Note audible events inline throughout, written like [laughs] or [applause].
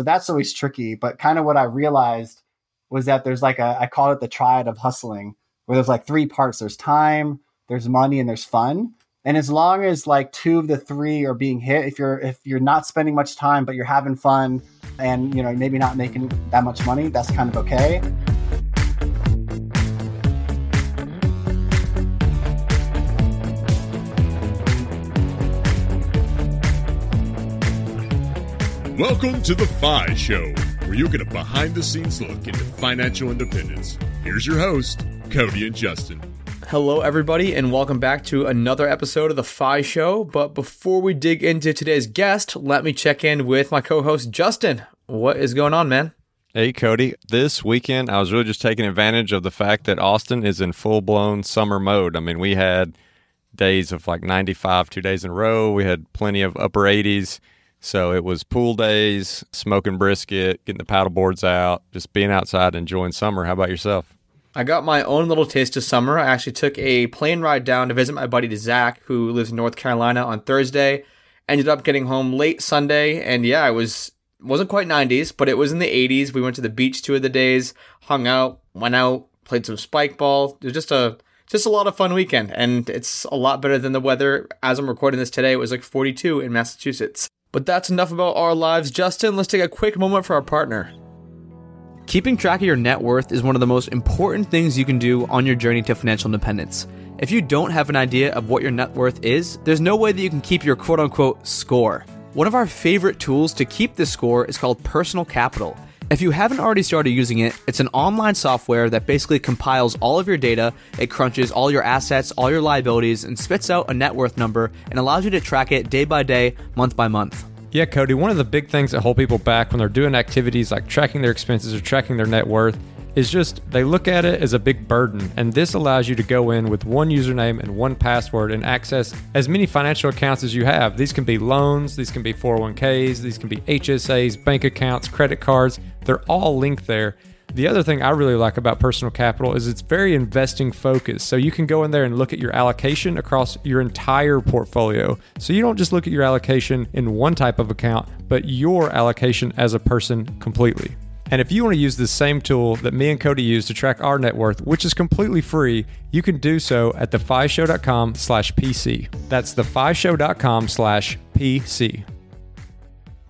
so that's always tricky. But kind of what I realized was that there's like a I call it the triad of hustling, where there's like three parts. There's time, there's money, and there's fun. And as long as like two of the three are being hit, if you're if you're not spending much time but you're having fun and you know maybe not making that much money, that's kind of okay. Welcome to the FI Show, where you get a behind the scenes look into financial independence. Here's your host, Cody and Justin. Hello, everybody, and welcome back to another episode of the FI Show. But before we dig into today's guest, let me check in with my co host, Justin. What is going on, man? Hey, Cody. This weekend, I was really just taking advantage of the fact that Austin is in full blown summer mode. I mean, we had days of like 95 two days in a row, we had plenty of upper 80s. So it was pool days, smoking brisket, getting the paddle boards out, just being outside, enjoying summer. How about yourself? I got my own little taste of summer. I actually took a plane ride down to visit my buddy Zach, who lives in North Carolina, on Thursday. Ended up getting home late Sunday, and yeah, it was wasn't quite 90s, but it was in the 80s. We went to the beach two of the days, hung out, went out, played some spike ball. It was just a just a lot of fun weekend, and it's a lot better than the weather. As I'm recording this today, it was like 42 in Massachusetts. But that's enough about our lives. Justin, let's take a quick moment for our partner. Keeping track of your net worth is one of the most important things you can do on your journey to financial independence. If you don't have an idea of what your net worth is, there's no way that you can keep your quote unquote score. One of our favorite tools to keep this score is called Personal Capital. If you haven't already started using it, it's an online software that basically compiles all of your data, it crunches all your assets, all your liabilities, and spits out a net worth number and allows you to track it day by day, month by month. Yeah, Cody, one of the big things that hold people back when they're doing activities like tracking their expenses or tracking their net worth is just they look at it as a big burden. And this allows you to go in with one username and one password and access as many financial accounts as you have. These can be loans, these can be 401ks, these can be HSAs, bank accounts, credit cards. They're all linked there. The other thing I really like about personal capital is it's very investing focused. So you can go in there and look at your allocation across your entire portfolio. So you don't just look at your allocation in one type of account, but your allocation as a person completely. And if you want to use the same tool that me and Cody use to track our net worth, which is completely free, you can do so at thefishow.com slash PC. That's thefishow.com slash PC.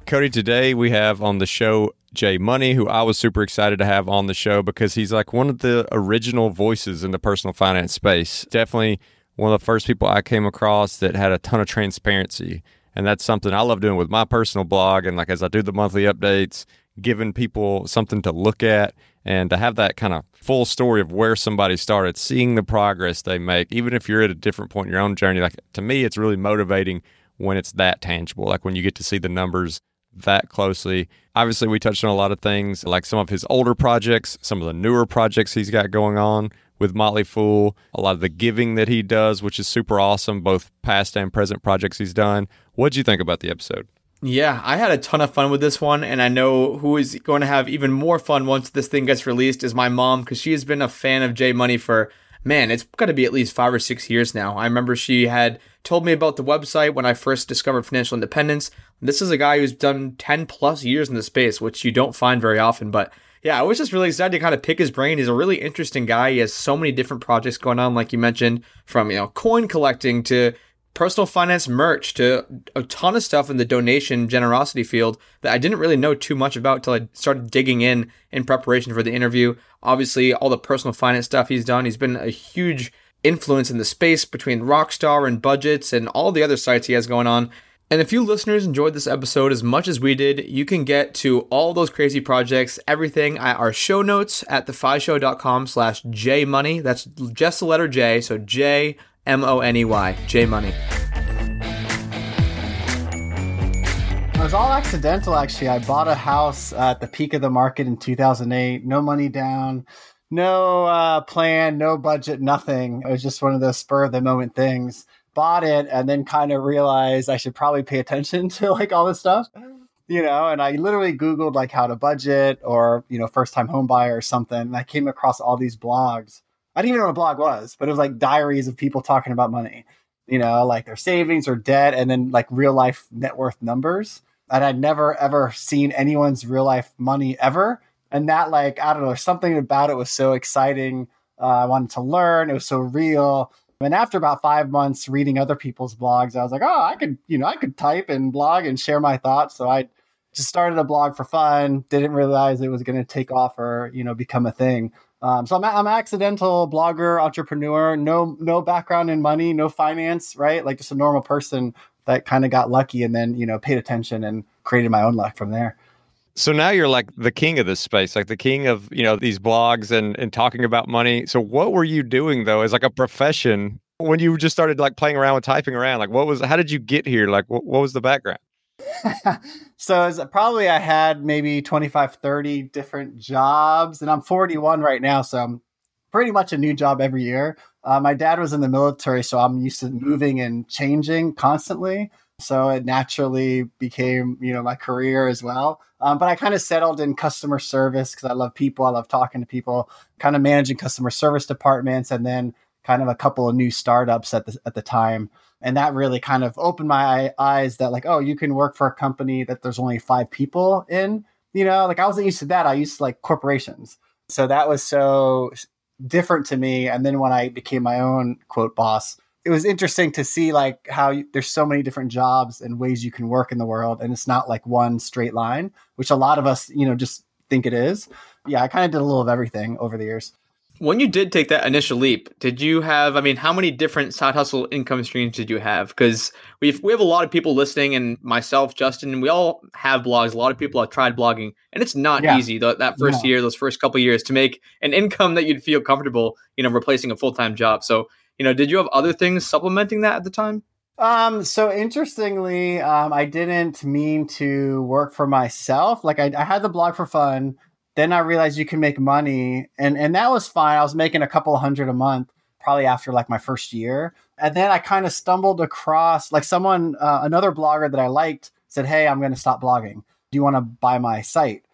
Cody, today we have on the show J Money, who I was super excited to have on the show because he's like one of the original voices in the personal finance space. Definitely one of the first people I came across that had a ton of transparency. And that's something I love doing with my personal blog. And like as I do the monthly updates, giving people something to look at and to have that kind of full story of where somebody started, seeing the progress they make, even if you're at a different point in your own journey. Like to me, it's really motivating when it's that tangible, like when you get to see the numbers that closely. Obviously, we touched on a lot of things like some of his older projects, some of the newer projects he's got going on with Motley Fool, a lot of the giving that he does, which is super awesome, both past and present projects he's done. What'd you think about the episode? Yeah, I had a ton of fun with this one, and I know who is going to have even more fun once this thing gets released is my mom, because she has been a fan of J Money for, man, it's got to be at least five or six years now. I remember she had told me about the website when I first discovered financial independence. This is a guy who's done 10 plus years in the space, which you don't find very often. But yeah, I was just really excited to kind of pick his brain. He's a really interesting guy. He has so many different projects going on, like you mentioned, from you know coin collecting to personal finance merch to a ton of stuff in the donation generosity field that I didn't really know too much about until I started digging in in preparation for the interview. Obviously, all the personal finance stuff he's done. He's been a huge influence in the space between Rockstar and Budgets and all the other sites he has going on. And if you listeners enjoyed this episode as much as we did, you can get to all those crazy projects, everything at our show notes at thefishow.com slash jmoney. That's just the letter J, so J M O N E Y, J Money. It was all accidental, actually. I bought a house at the peak of the market in 2008, no money down no uh, plan, no budget, nothing. It was just one of those spur of the moment things. Bought it and then kind of realized I should probably pay attention [laughs] to like all this stuff, you know. And I literally Googled like how to budget or, you know, first time home buyer or something. And I came across all these blogs. I didn't even know what a blog was, but it was like diaries of people talking about money, you know, like their savings or debt and then like real life net worth numbers. and I'd never ever seen anyone's real life money ever. And that, like, I don't know, something about it was so exciting. Uh, I wanted to learn. It was so real. And after about five months reading other people's blogs, I was like, oh, I could, you know, I could type and blog and share my thoughts. So I just started a blog for fun. Didn't realize it was going to take off or you know become a thing. Um, so I'm, I'm an accidental blogger, entrepreneur. No no background in money, no finance, right? Like just a normal person that kind of got lucky and then you know paid attention and created my own luck from there. So now you're like the king of this space, like the king of you know these blogs and and talking about money. So what were you doing though, as like a profession when you just started like playing around with typing around? Like what was how did you get here? Like what, what was the background? [laughs] so probably I had maybe 25, 30 different jobs, and I'm 41 right now, so I'm pretty much a new job every year. Uh, my dad was in the military, so I'm used to moving and changing constantly. So it naturally became, you know, my career as well. Um, but I kind of settled in customer service because I love people. I love talking to people. Kind of managing customer service departments, and then kind of a couple of new startups at the at the time and that really kind of opened my eyes that like oh you can work for a company that there's only five people in you know? Like i wasn't used to that. I used to like corporations. So that was so different to me. And then when i became my own quote boss it was interesting to see like how you, there's so many different jobs and ways you can work in the world and it's not like one straight line which a lot of us you know just think it is. Yeah i kind of did a little of everything over the years when you did take that initial leap, did you have? I mean, how many different side hustle income streams did you have? Because we we have a lot of people listening, and myself, Justin, and we all have blogs. A lot of people have tried blogging, and it's not yeah. easy. That first year, those first couple years, to make an income that you'd feel comfortable, you know, replacing a full time job. So, you know, did you have other things supplementing that at the time? Um, so interestingly, um, I didn't mean to work for myself. Like I, I had the blog for fun then I realized you can make money, and and that was fine. I was making a couple hundred a month, probably after like my first year, and then I kind of stumbled across like someone, uh, another blogger that I liked said, "Hey, I'm going to stop blogging. Do you want to buy my site?"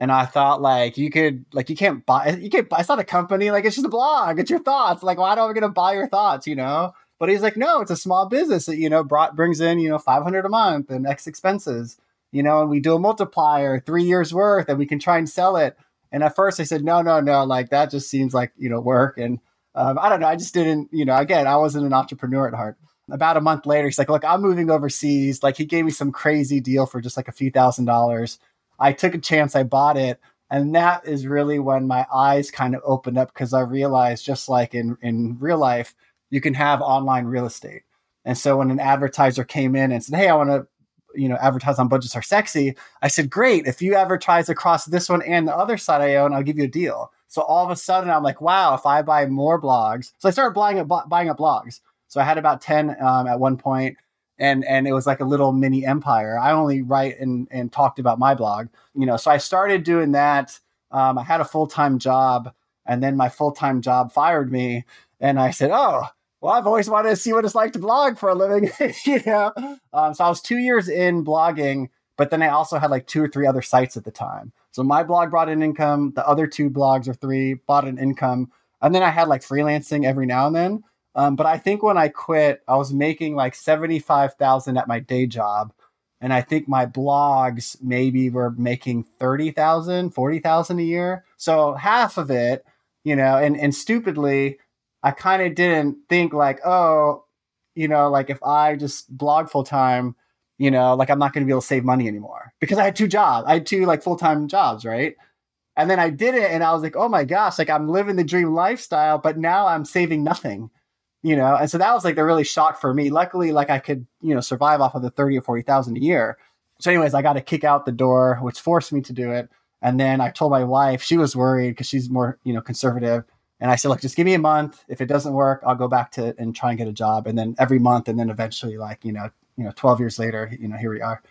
And I thought like you could like you can't buy you can't buy it's not a company like it's just a blog it's your thoughts like why am I gonna buy your thoughts you know but he's like no it's a small business that you know brought brings in you know 500 a month and X expenses you know, and we do a multiplier, three years worth, and we can try and sell it. And at first I said, no, no, no, like that just seems like, you know, work. And um, I don't know, I just didn't, you know, again, I wasn't an entrepreneur at heart. About a month later, he's like, look, I'm moving overseas. Like he gave me some crazy deal for just like a few thousand dollars. I took a chance, I bought it. And that is really when my eyes kind of opened up because I realized, just like in, in real life, you can have online real estate. And so when an advertiser came in and said, Hey, I want to you know advertise on budgets are sexy i said great if you advertise across this one and the other side i own i'll give you a deal. So all of a sudden i'm like wow if i buy more blogs so i started buying up buying up blogs. So i had about 10 um, at one point and and it was like a little mini empire. I only write and and talked about my blog you know so i started doing that. Um, i had a full-time job and then my full-time job fired me and i said oh well, I've always wanted to see what it's like to blog for a living, [laughs] you know. Um, so I was two years in blogging, but then I also had like two or three other sites at the time. So my blog brought in income. The other two blogs or three brought an income, and then I had like freelancing every now and then. Um, but I think when I quit, I was making like seventy five thousand at my day job, and I think my blogs maybe were making 30,000, 40,000 a year. So half of it, you know, and and stupidly I kind of didn't think like, oh, you know, like if I just blog full time, you know, like I'm not going to be able to save money anymore because I had two jobs. I had two like full time jobs, right? And then I did it and I was like, oh my gosh, like I'm living the dream lifestyle, but now I'm saving nothing, you know? And so that was like the really shock for me. Luckily, like I could, you know, survive off of the 30 or 40,000 a year. So anyways, I got to kick out the door, which forced me to do it. And then I told my wife, she was worried because she's more, you know, conservative. And I said, look, just give me a month. If it doesn't work, I'll go back to and try and get a job. And then every month, and then eventually, like you know, you know, twelve years later, you know, here we are.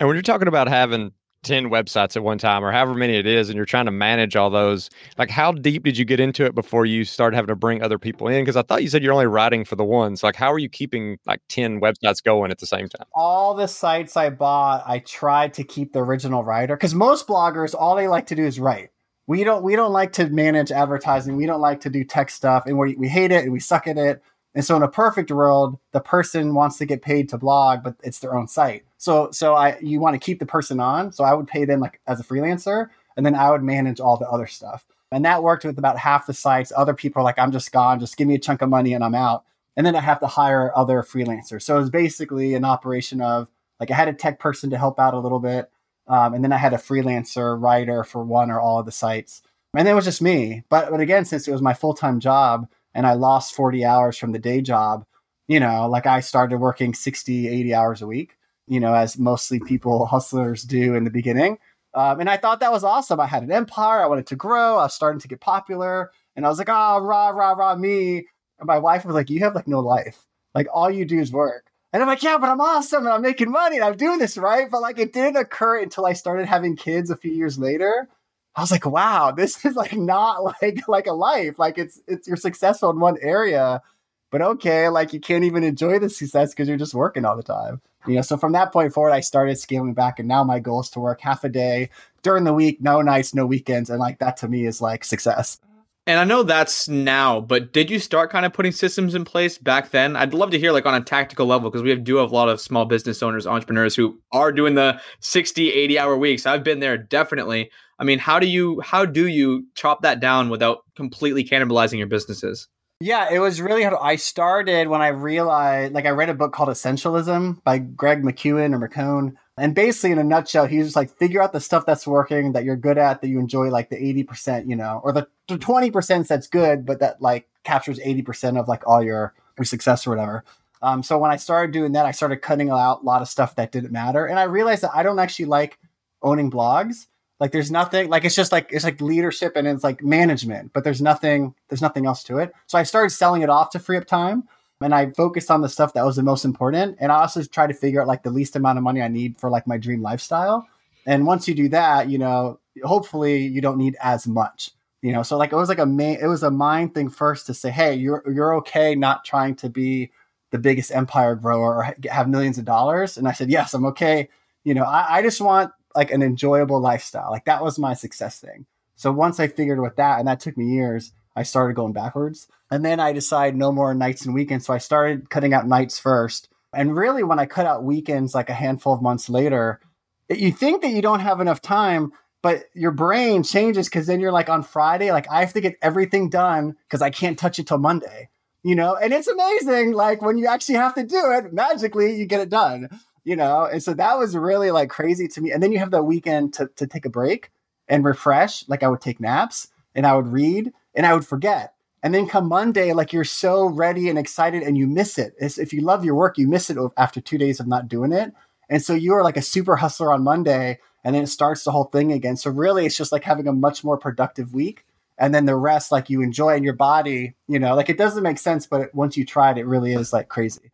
And when you're talking about having 10 websites at one time or however many it is and you're trying to manage all those like how deep did you get into it before you started having to bring other people in because i thought you said you're only writing for the ones like how are you keeping like 10 websites going at the same time all the sites i bought i tried to keep the original writer because most bloggers all they like to do is write we don't we don't like to manage advertising. We don't like to do tech stuff, and we we hate it and we suck at it. And so in a perfect world, the person wants to get paid to blog, but it's their own site. So so I you want to keep the person on. So I would pay them like as a freelancer, and then I would manage all the other stuff. And that worked with about half the sites. Other people are like, I'm just gone, just give me a chunk of money and I'm out. And then I have to hire other freelancers. So it was basically an operation of like I had a tech person to help out a little bit. Um, and then I had a freelancer writer for one or all of the sites. And it was just me. But but again, since it was my full time job, and I lost 40 hours from the day job, you know, like I started working 60, 80 hours a week, you know, as mostly people, [laughs] hustlers do in the beginning. Um, and I thought that was awesome. I had an empire. I wanted to grow. I was starting to get popular. And I was like, oh, rah, rah, rah, me. And my wife was like, you have like no life. Like all you do is work. And I'm like, yeah, but I'm awesome and I'm making money and I'm doing this right. But like it didn't occur until I started having kids a few years later I was like, wow, [laughs] this is like not like like a life. Like it's it's you're successful in one area, but okay, like you can't even enjoy the success because you're just working all the time. You know, so from that point forward, I started scaling back, and now my goal is to work half a day during the week, no nights, no weekends, and like that to me is like success. And I know that's now, but did you start kind of putting systems in place back then? I'd love to hear like on a tactical level because we do have a lot of small business owners, entrepreneurs who are doing the 60, 80 hour weeks. I've been there definitely. I mean, how do you how do you chop that down without completely cannibalizing your businesses? Yeah, it was really hard. I started when I realized, like, I read a book called Essentialism by Greg McKeown or McCone. And basically, in a nutshell, he's just like, figure out the stuff that's working, that you're good at, that you enjoy, like the 80%, you know, or the, the 20% that's good, but that like captures 80% of like all your, your success or whatever. Um, so when I started doing that, I started cutting out a lot of stuff that didn't matter. And I realized that I don't actually like owning blogs. Like there's nothing like it's just like it's like leadership and it's like management, but there's nothing there's nothing else to it. So I started selling it off to free up time and I focused on the stuff that was the most important. And I also tried to figure out like the least amount of money I need for like my dream lifestyle. And once you do that, you know, hopefully you don't need as much. You know, so like it was like a main it was a mind thing first to say, hey, you're you're okay not trying to be the biggest empire grower or have millions of dollars. And I said, yes, I'm okay. You know, I, I just want like an enjoyable lifestyle. Like that was my success thing. So once I figured with that, and that took me years, I started going backwards. And then I decided no more nights and weekends. So I started cutting out nights first. And really, when I cut out weekends, like a handful of months later, you think that you don't have enough time, but your brain changes because then you're like on Friday, like I have to get everything done because I can't touch it till Monday, you know? And it's amazing. Like when you actually have to do it, magically you get it done you know and so that was really like crazy to me and then you have that weekend to, to take a break and refresh like i would take naps and i would read and i would forget. And then come monday like you're so ready and excited and you miss it. It's, if you love your work you miss it after two days of not doing it. And so you are like a super hustler on monday and then it starts the whole thing again. So really it's just like having a much more productive week. And then the rest like you enjoy in your body you know like it doesn't make sense but once you try it it really is like crazy.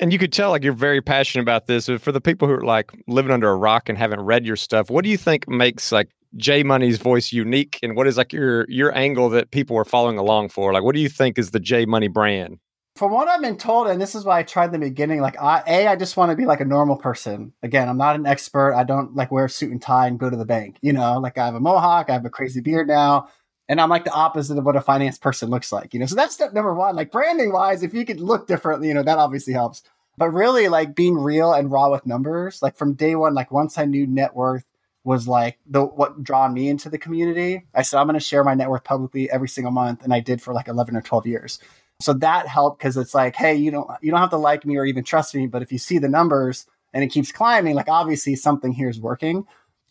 And you could tell like you're very passionate about this. For the people who are like living under a rock and haven't read your stuff, what do you think makes like J Money's voice unique, and what is like your your angle that people are following along for? Like, what do you think is the J Money brand? From what I've been told, and this is why I tried the beginning, like I, a, I just want to be like a normal person. Again, I'm not an expert. I don't like wear a suit and tie and go to the bank. You know, like I have a mohawk, I have a crazy beard now and I'm like the opposite of what a finance person looks like, you know. So that's step number one. Like branding wise, if you could look differently, you know, that obviously helps. But really, like being real and raw with numbers, like from day one, like once I knew net worth was like the what drawn me into the community, I said I'm going to share my net worth publicly every single month, and I did for like 11 or 12 years. So that helped because it's like, hey, you don't you don't have to like me or even trust me, but if you see the numbers and it keeps climbing, like obviously something here is working.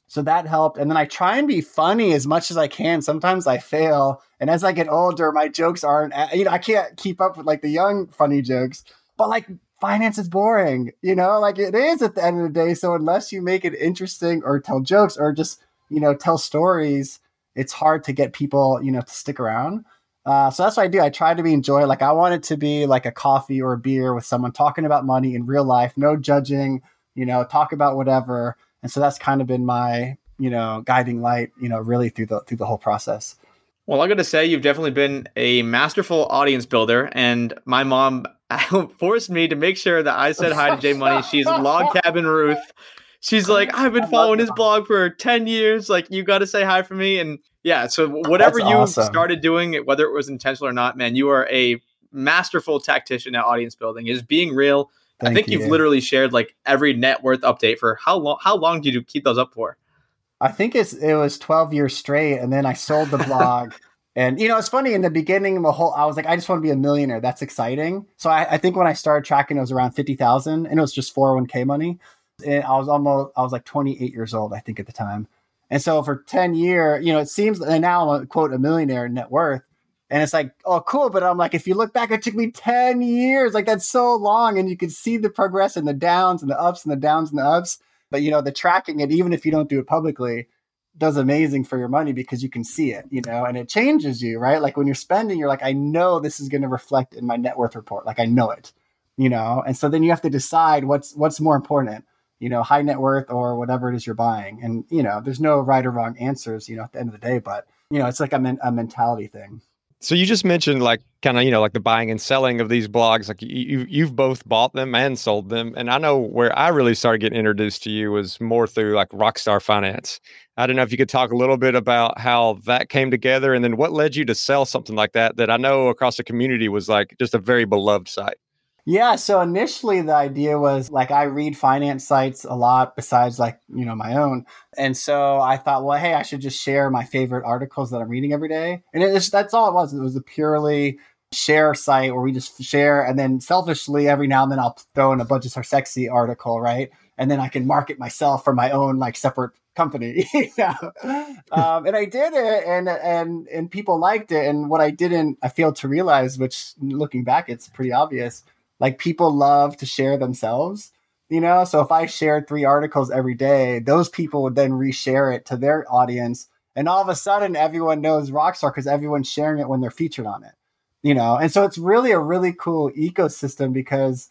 So that helped. And then I try and be funny as much as I can. Sometimes I fail. And as I get older, my jokes aren't, you know, I can't keep up with like the young funny jokes. But like finance is boring, you know, like it is at the end of the day. So unless you make it interesting or tell jokes or just, you know, tell stories, it's hard to get people, you know, to stick around. Uh, so that's what I do. I try to be enjoy. Like I want it to be like a coffee or a beer with someone talking about money in real life, no judging, you know, talk about whatever and so that's kind of been my you know guiding light you know really through the through the whole process well i got to say you've definitely been a masterful audience builder and my mom [laughs] forced me to make sure that i said hi to j money she's log cabin ruth she's like i've been following his blog for 10 years like you got to say hi for me and yeah so whatever That's you awesome. started doing whether it was intentional or not man you are a masterful tactician at audience building. Is being real. Thank I think you. you've literally shared like every net worth update for how long? How long did you keep those up for? I think it's it was 12 years straight, and then I sold the blog. [laughs] and you know, it's funny in the beginning, of the whole I was like, I just want to be a millionaire. That's exciting. So I, I think when I started tracking, it was around 50,000, and it was just 401k money. And I was almost I was like 28 years old, I think, at the time. And so for 10 year, you know, it seems and now I'm a, quote a millionaire net worth. And it's like, oh, cool. But I'm like, if you look back, it took me 10 years. Like, that's so long. And you can see the progress and the downs and the ups and the downs and the ups. But, you know, the tracking it, even if you don't do it publicly, does amazing for your money because you can see it, you know, and it changes you, right? Like when you're spending, you're like, I know this is going to reflect in my net worth report. Like, I know it, you know, and so then you have to decide what's what's more important you know, high net worth or whatever it is you're buying. And, you know, there's no right or wrong answers, you know, at the end of the day, but, you know, it's like a, men- a mentality thing. So you just mentioned like kind of you know like the buying and selling of these blogs. Like you you've both bought them and sold them, and I know where I really started getting introduced to you was more through like Rockstar Finance. I don't know if you could talk a little bit about how that came together, and then what led you to sell something like that that I know across the community was like just a very beloved site. Yeah, so initially the idea was like I read finance sites a lot besides like, you know, my own. And so I thought, well, hey, I should just share my favorite articles that I'm reading every day. And that's all it was. It was a purely share site where we just share and then selfishly every now and then I'll throw in a budgets are sexy article, right? And then I can market myself for my own like separate company. [laughs] you um, and I did it and and and people liked it. And what I didn't I failed to realize, which looking back it's pretty obvious like people love to share themselves you know? So if i shared three articles every day those people would then reshare it to their audience and all of a sudden everyone knows rockstar because everyone's sharing it when they're featured on it you know? And so it's really a really cool ecosystem because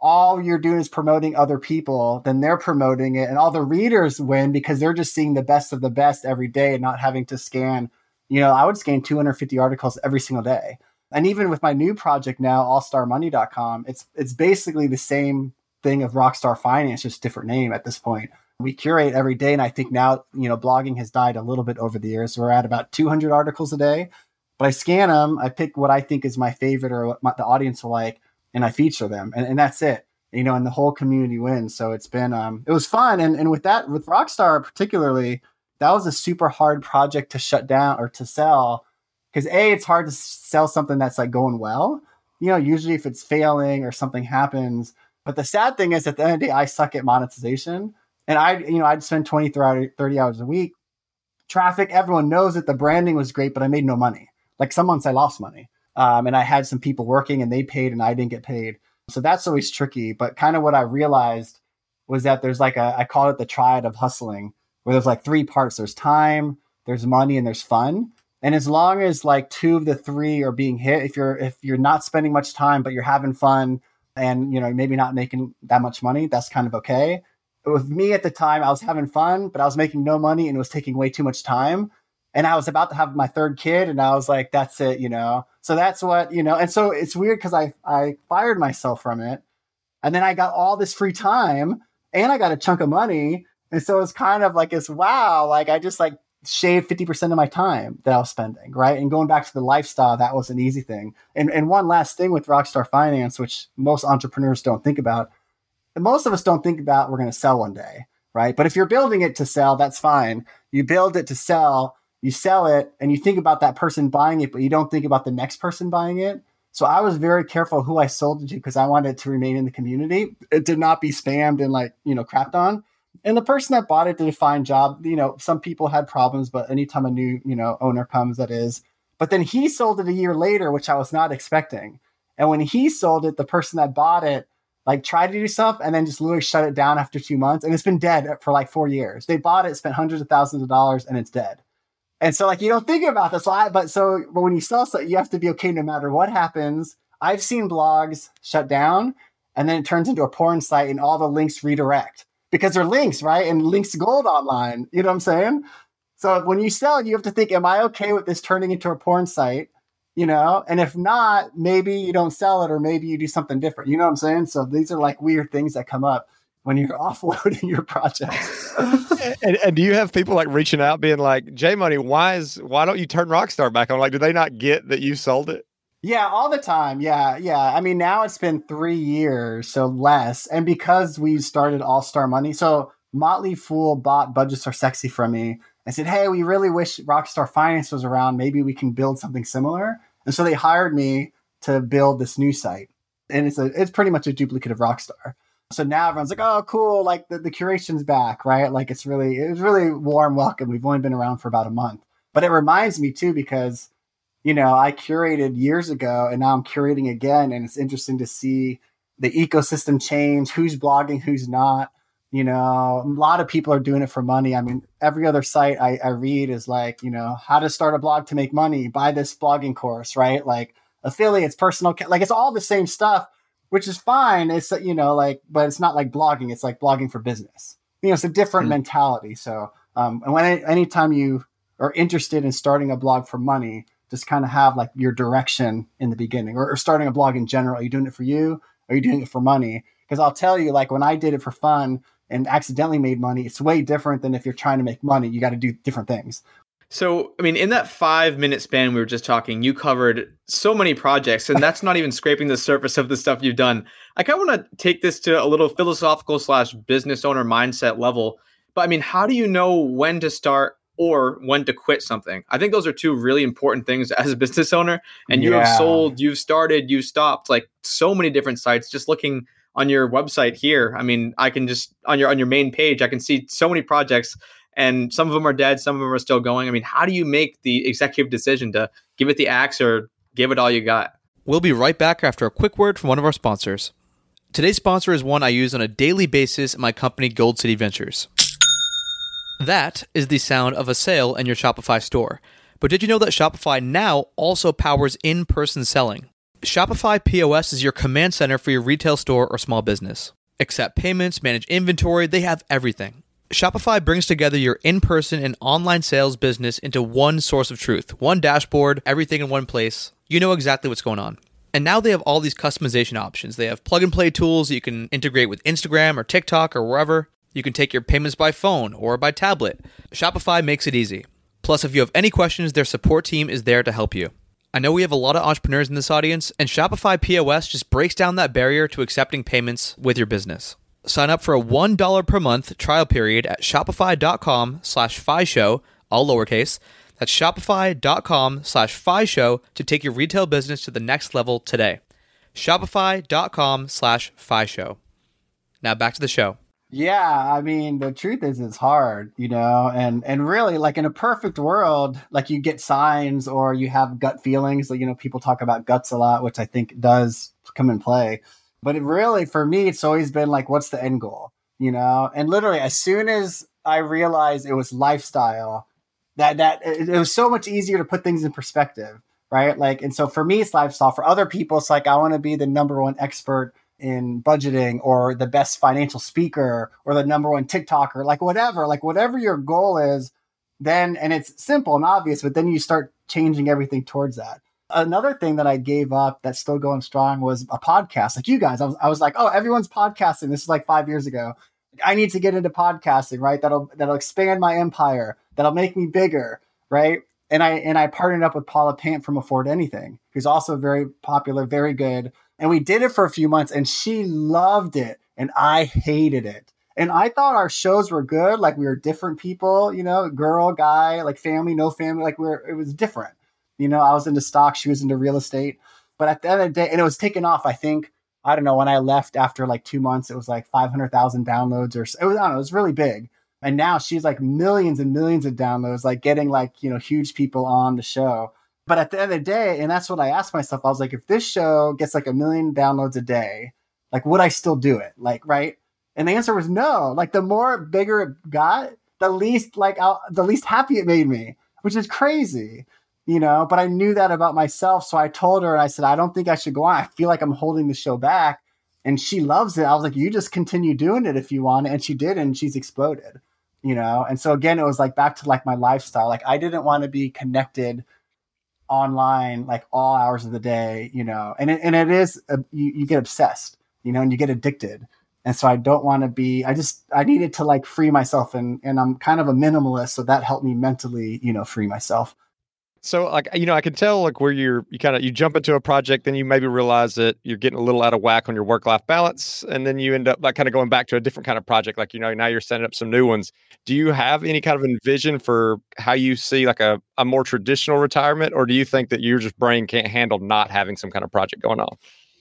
all you're doing is promoting other people then they're promoting it and all the readers win because they're just seeing the best of the best every day and not having to scan you know i would scan 250 articles every single day and even with my new project now, allstarmoney.com, it's it's basically the same thing of Rockstar Finance, just different name at this point. We curate every day, and I think now you know blogging has died a little bit over the years. We're at about 200 articles a day, but I scan them, I pick what I think is my favorite or what my, the audience will like, and I feature them, and, and that's it. You know, and the whole community wins. So it's been um, it was fun, and and with that with Rockstar particularly, that was a super hard project to shut down or to sell because a it's hard to sell something that's like going well you know usually if it's failing or something happens but the sad thing is at the end of the day i suck at monetization and i you know i'd spend 20 30 hours a week. Traffic everyone knows that the branding was great but i made no money. Like some months i lost money um, and i had some people working and they paid and i didn't get paid. So that's always tricky but kind of what i realized was that there's like a i call it the triad of hustling where there's like three parts. There's time there's money and there's fun and as long as like two of the three are being hit, if you're if you're not spending much time but you're having fun and you know maybe not making that much money, that's kind of okay. With me at the time, I was having fun, but I was making no money and it was taking way too much time. And I was about to have my third kid, and I was like, "That's it," you know. So that's what you know. And so it's weird because I I fired myself from it, and then I got all this free time, and I got a chunk of money, and so it's kind of like it's wow, like I just like shave 50% of my time that I was spending, right? And going back to the lifestyle, that was an easy thing. And and one last thing with Rockstar Finance, which most entrepreneurs don't think about, most of us don't think about we're going to sell one day, right? But if you're building it to sell, that's fine. You build it to sell, you sell it, and you think about that person buying it, but you don't think about the next person buying it. So I was very careful who I sold it to because I wanted it to remain in the community. It did not be spammed and like, you know, crapped on and the person that bought it did a fine job. You know, some people had problems, but anytime a new, you know, owner comes, that is. But then he sold it a year later, which I was not expecting. And when he sold it, the person that bought it like tried to do stuff and then just literally shut it down after two months. And it's been dead for like four years. They bought it, spent hundreds of thousands of dollars, and it's dead. And so like you don't think about this. So but so but when you sell something, you have to be okay no matter what happens. I've seen blogs shut down and then it turns into a porn site and all the links redirect because they're links, right? And links gold online. You know what I'm saying? So when you sell, you have to think, am I okay with this turning into a porn site? You know, and if not, maybe you don't sell it or maybe you do something different. You know what I'm saying? So these are like weird things that come up when you're [laughs] offloading your projects. [laughs] and, and, do you have people like reaching out being like, J Money, why is why don't you turn Rockstar back on? Like, do they not get that you sold it? Yeah, all the time. Yeah, yeah. I mean, now it's been three years, so less. And because we started All Star Money, so Motley Fool bought Budgets Are Sexy from me and said, Hey, we really wish Rockstar Finance was around. Maybe we can build something similar. And so they hired me to build this new site. And it's a it's pretty much a duplicate of Rockstar. So now everyone's like, oh, cool, like the, the curation's back, right? Like it's really it was really warm welcome. We've only been around for about a month. But it reminds me too, because you know, I curated years ago and now I'm curating again. And it's interesting to see the ecosystem change, who's blogging, who's not. You know, a lot of people are doing it for money. I mean, every other site I, I read is like, you know, how to start a blog to make money, buy this blogging course, right? Like affiliates, personal, like it's all the same stuff, which is fine. It's, you know, like, but it's not like blogging. It's like blogging for business. You know, it's a different mm-hmm. mentality. So, um, and when anytime you are interested in starting a blog for money, just kind of have like your direction in the beginning or, or starting a blog in general. Are you doing it for you? Are you doing it for money? Because I'll tell you, like when I did it for fun and accidentally made money, it's way different than if you're trying to make money. You got to do different things. So, I mean, in that five minute span we were just talking, you covered so many projects, and that's not even scraping the surface of the stuff you've done. I kind of want to take this to a little philosophical slash business owner mindset level. But I mean, how do you know when to start or when to quit something. I think those are two really important things [laughs] as a business owner. And you yeah. have sold, you've started, you've stopped like so many different sites. Just looking on your website here, I mean, I can just on your on your main page, I can see so many projects and some of them are dead, some of them are still going. I mean, how do you make the executive decision to give it the axe or give it all you got? We'll be right back after a quick word from one of our sponsors. Today's sponsor is one I use on a daily basis at my company Gold City Ventures. That is the sound of a sale in your Shopify store. But did you know that Shopify now also powers in person selling? Shopify POS is your command center for your retail store or small business. Accept payments, manage inventory, they have everything. Shopify brings together your in person and online sales business into one source of truth, one dashboard, everything in one place. You know exactly what's going on. And now they have all these customization options. They have plug and play tools that you can integrate with Instagram or TikTok or wherever. You can take your payments by phone or by tablet. Shopify makes it easy. Plus, if you have any questions, their support team is there to help you. I know we have a lot of entrepreneurs in this audience, and Shopify POS just breaks down that barrier to accepting payments with your business. Sign up for a $1 per month trial period at shopify.com slash show, all lowercase. That's shopify.com slash show to take your retail business to the next level today. Shopify.com slash show. Now back to the show. Yeah, I mean, the truth is it's hard, you know, and and really like in a perfect world, like you get signs or you have gut feelings, like you know, people talk about guts a lot, which I think does come in play. But it really for me it's always been like what's the end goal, you know? And literally as soon as I realized it was lifestyle, that that it, it was so much easier to put things in perspective, right? Like and so for me it's lifestyle, for other people it's like I want to be the number one expert in budgeting or the best financial speaker or the number one TikToker, like whatever, like whatever your goal is, then, and it's simple and obvious, but then you start changing everything towards that. Another thing that I gave up that's still going strong was a podcast. Like you guys, I was, I was like, oh, everyone's podcasting. This is like five years ago. I need to get into podcasting, right? That'll that'll expand my empire. That'll make me bigger, right? And I and I partnered up with Paula Pant from Afford Anything, who's also very popular, very good and we did it for a few months and she loved it and I hated it. And I thought our shows were good. Like we were different people, you know, girl, guy, like family, no family. Like we are it was different. You know, I was into stock, she was into real estate. But at the end of the day, and it was taken off, I think, I don't know, when I left after like two months, it was like 500,000 downloads or it was, I don't know, it was really big. And now she's like millions and millions of downloads, like getting like, you know, huge people on the show. But at the end of the day, and that's what I asked myself, I was like, if this show gets like a million downloads a day, like would I still do it? Like, right? And the answer was no. Like the more bigger it got, the least like I'll, the least happy it made me, which is crazy, you know. But I knew that about myself, so I told her and I said, I don't think I should go on. I feel like I'm holding the show back, and she loves it. I was like, you just continue doing it if you want, and she did, and she's exploded, you know. And so again, it was like back to like my lifestyle. Like I didn't want to be connected online like all hours of the day, you know, and it, and it is, a, you, you get obsessed, you know, and you get addicted. And so I don't want to be, I just, I needed to like free myself and, and I'm kind of a minimalist. So that helped me mentally, you know, free myself. So like you know, I can tell like where you're you kind of you jump into a project, then you maybe realize that you're getting a little out of whack on your work life balance, and then you end up like kind of going back to a different kind of project. Like you know, now you're setting up some new ones. Do you have any kind of envision for how you see like a, a more traditional retirement, or do you think that your just brain can't handle not having some kind of project going on?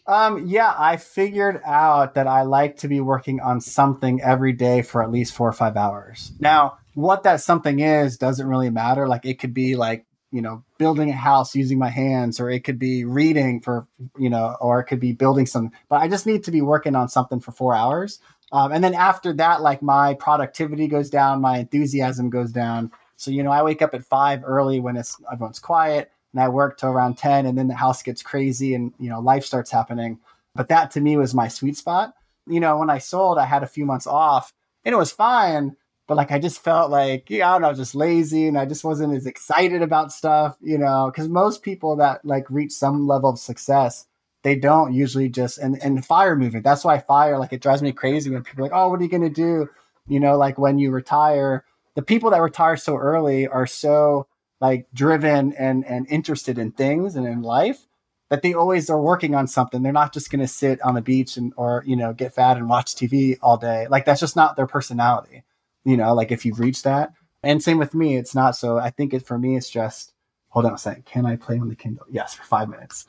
Um, yeah, I figured out that I like to be working on something every day for at least four or five hours. Now, what that something is doesn't really matter. Like it could be like you know building a house using my hands or it could be reading for you know or it could be building some but i just need to be working on something for four hours. Um, and then after that like my productivity goes down my enthusiasm goes down. So you know i wake up at five early when it's everyone's quiet and i work till around 10 and then the house gets crazy and you know life starts happening. But that to me was my sweet spot. You know when i sold i had a few months off and it was fine but like I just felt like yeah, I don't know, just lazy, and I just wasn't as excited about stuff, you know, because most people that like reach some level of success, they don't usually just and and fire movement. That's why fire like it drives me crazy when people are like, oh, what are you gonna do? You know, like when you retire, the people that retire so early are so like driven and and interested in things and in life that they always are working on something. They're not just going to sit on the beach and or you know get fat and watch TV all day. Like that's just not their personality you know, like if you've reached that. And same with me, it's not. So I think it for me, it's just hold on a second. Can I play on the Kindle? Yes, for five minutes.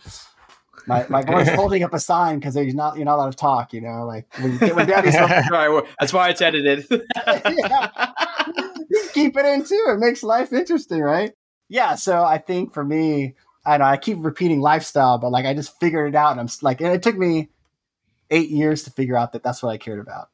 My my boy's [laughs] holding up a sign because there's not you're not allowed to talk. You know, like when, when daddy's right, [laughs] that's why it's edited. [laughs] Keep it in too. It makes life interesting, right? Yeah. So I think for me, I know I keep repeating lifestyle, but like I just figured it out, and I'm like, and it took me eight years to figure out that that's what I cared about.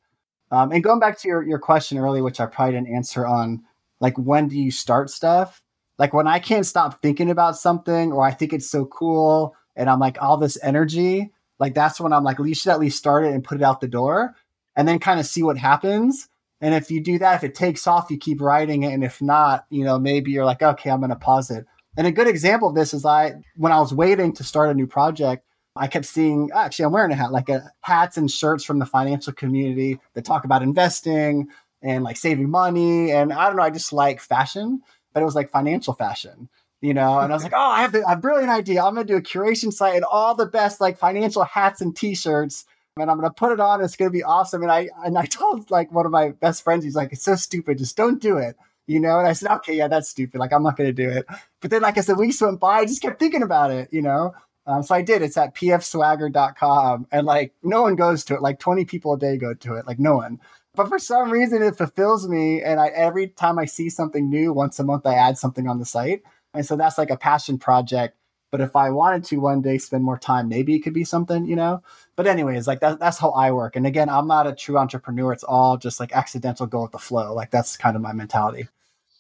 Um, and going back to your, your question earlier, which I probably didn't answer on, like when do you start stuff? Like when I can't stop thinking about something, or I think it's so cool, and I'm like all this energy, like that's when I'm like, you should at least start it and put it out the door, and then kind of see what happens. And if you do that, if it takes off, you keep writing it, and if not, you know, maybe you're like, okay, I'm going to pause it. And a good example of this is I, when I was waiting to start a new project, I kept seeing actually I'm wearing a hat like a, hats and shirts from the financial community that talk about investing and like saving money. And I don't know I just like fashion but it was like financial fashion you know? And I was like [laughs] oh I have, a brilliant idea. I'm gonna do a curation site and all the best like financial hats and t-shirts and I'm gonna put it on. It's gonna be awesome. And I and I told like one of my best friends he's like it's so stupid. Just don't do it you know? And I said okay yeah that's stupid. Like I'm not gonna do it. But then like I said weeks went by I just kept thinking about it you know um, so I did. It's at pfswagger.com. And like no one goes to it. Like 20 people a day go to it. Like no one. But for some reason it fulfills me. And I every time I see something new, once a month I add something on the site. And so that's like a passion project. But if I wanted to one day spend more time, maybe it could be something, you know? But anyways, like that, that's how I work. And again, I'm not a true entrepreneur. It's all just like accidental go with the flow. Like that's kind of my mentality.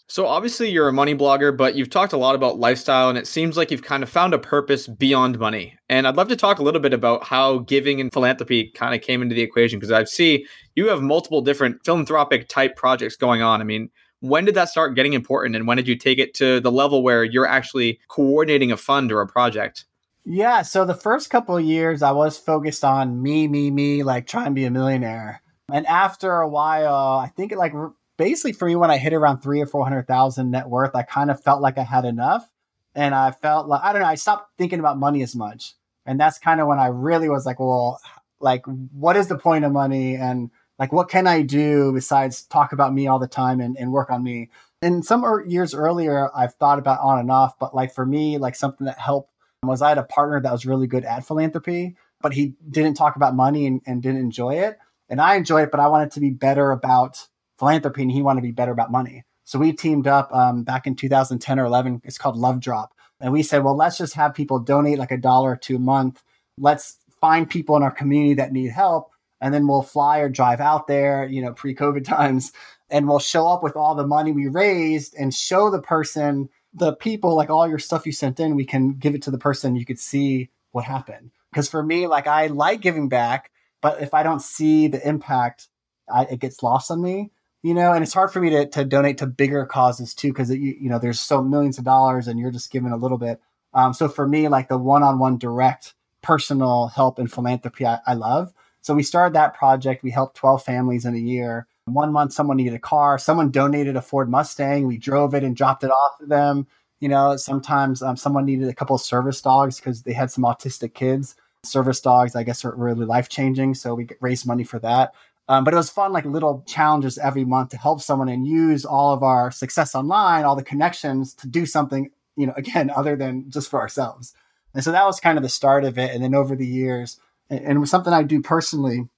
So obviously you're a money blogger, but you've talked a lot about lifestyle and it seems like you've kind of found a purpose beyond money. And I'd love to talk a little bit about how giving and philanthropy kind of came into the equation because I see you have multiple different philanthropic type projects going on. I mean, when did that start getting important and when did you take it to the level where you're actually coordinating a fund or a project? Yeah, so the first couple of years I was focused on me, me, me, like trying to be a millionaire. And after a while, I think it like basically for me when I hit around three or four hundred thousand net worth, I kind of felt like I had enough, and I felt like I don't know. I stopped thinking about money as much, and that's kind of when I really was like, well, like what is the point of money, and like what can I do besides talk about me all the time and, and work on me. And some er, years earlier, I've thought about on and off, but like for me, like something that helped was I had a partner that was really good at philanthropy, but he didn't talk about money and, and didn't enjoy it. And I enjoy it, but I wanted to be better about philanthropy and he wanted to be better about money. So we teamed up um, back in 2010 or 11. It's called Love Drop. And we said, well, let's just have people donate like a dollar or two a month. Let's find people in our community that need help. And then we'll fly or drive out there, you know, pre COVID [laughs] times. And we'll show up with all the money we raised and show the person, the people, like all your stuff you sent in, we can give it to the person. You could see what happened. Because for me, like I like giving back, but if I don't see the impact, I, it gets lost on me you know, and it's hard for me to, to donate to bigger causes too, because you, you know, there's so millions of dollars and you're just giving a little bit. Um, so for me, like the one-on-one direct personal help and philanthropy, I, I love. So we started that project. We helped 12 families in a year. One month, someone needed a car. Someone donated a Ford Mustang. We drove it and dropped it off to them. You know, sometimes um, someone needed a couple service dogs because they had some autistic kids. Service dogs, I guess, are really life changing. So we raised money for that. Um, but it was fun, like little challenges every month to help someone and use all of our success online, all the connections to do something, you know, [laughs] again, other than just for ourselves. And so that was kind of the start of it. And then over the years, and, and it was something I do personally,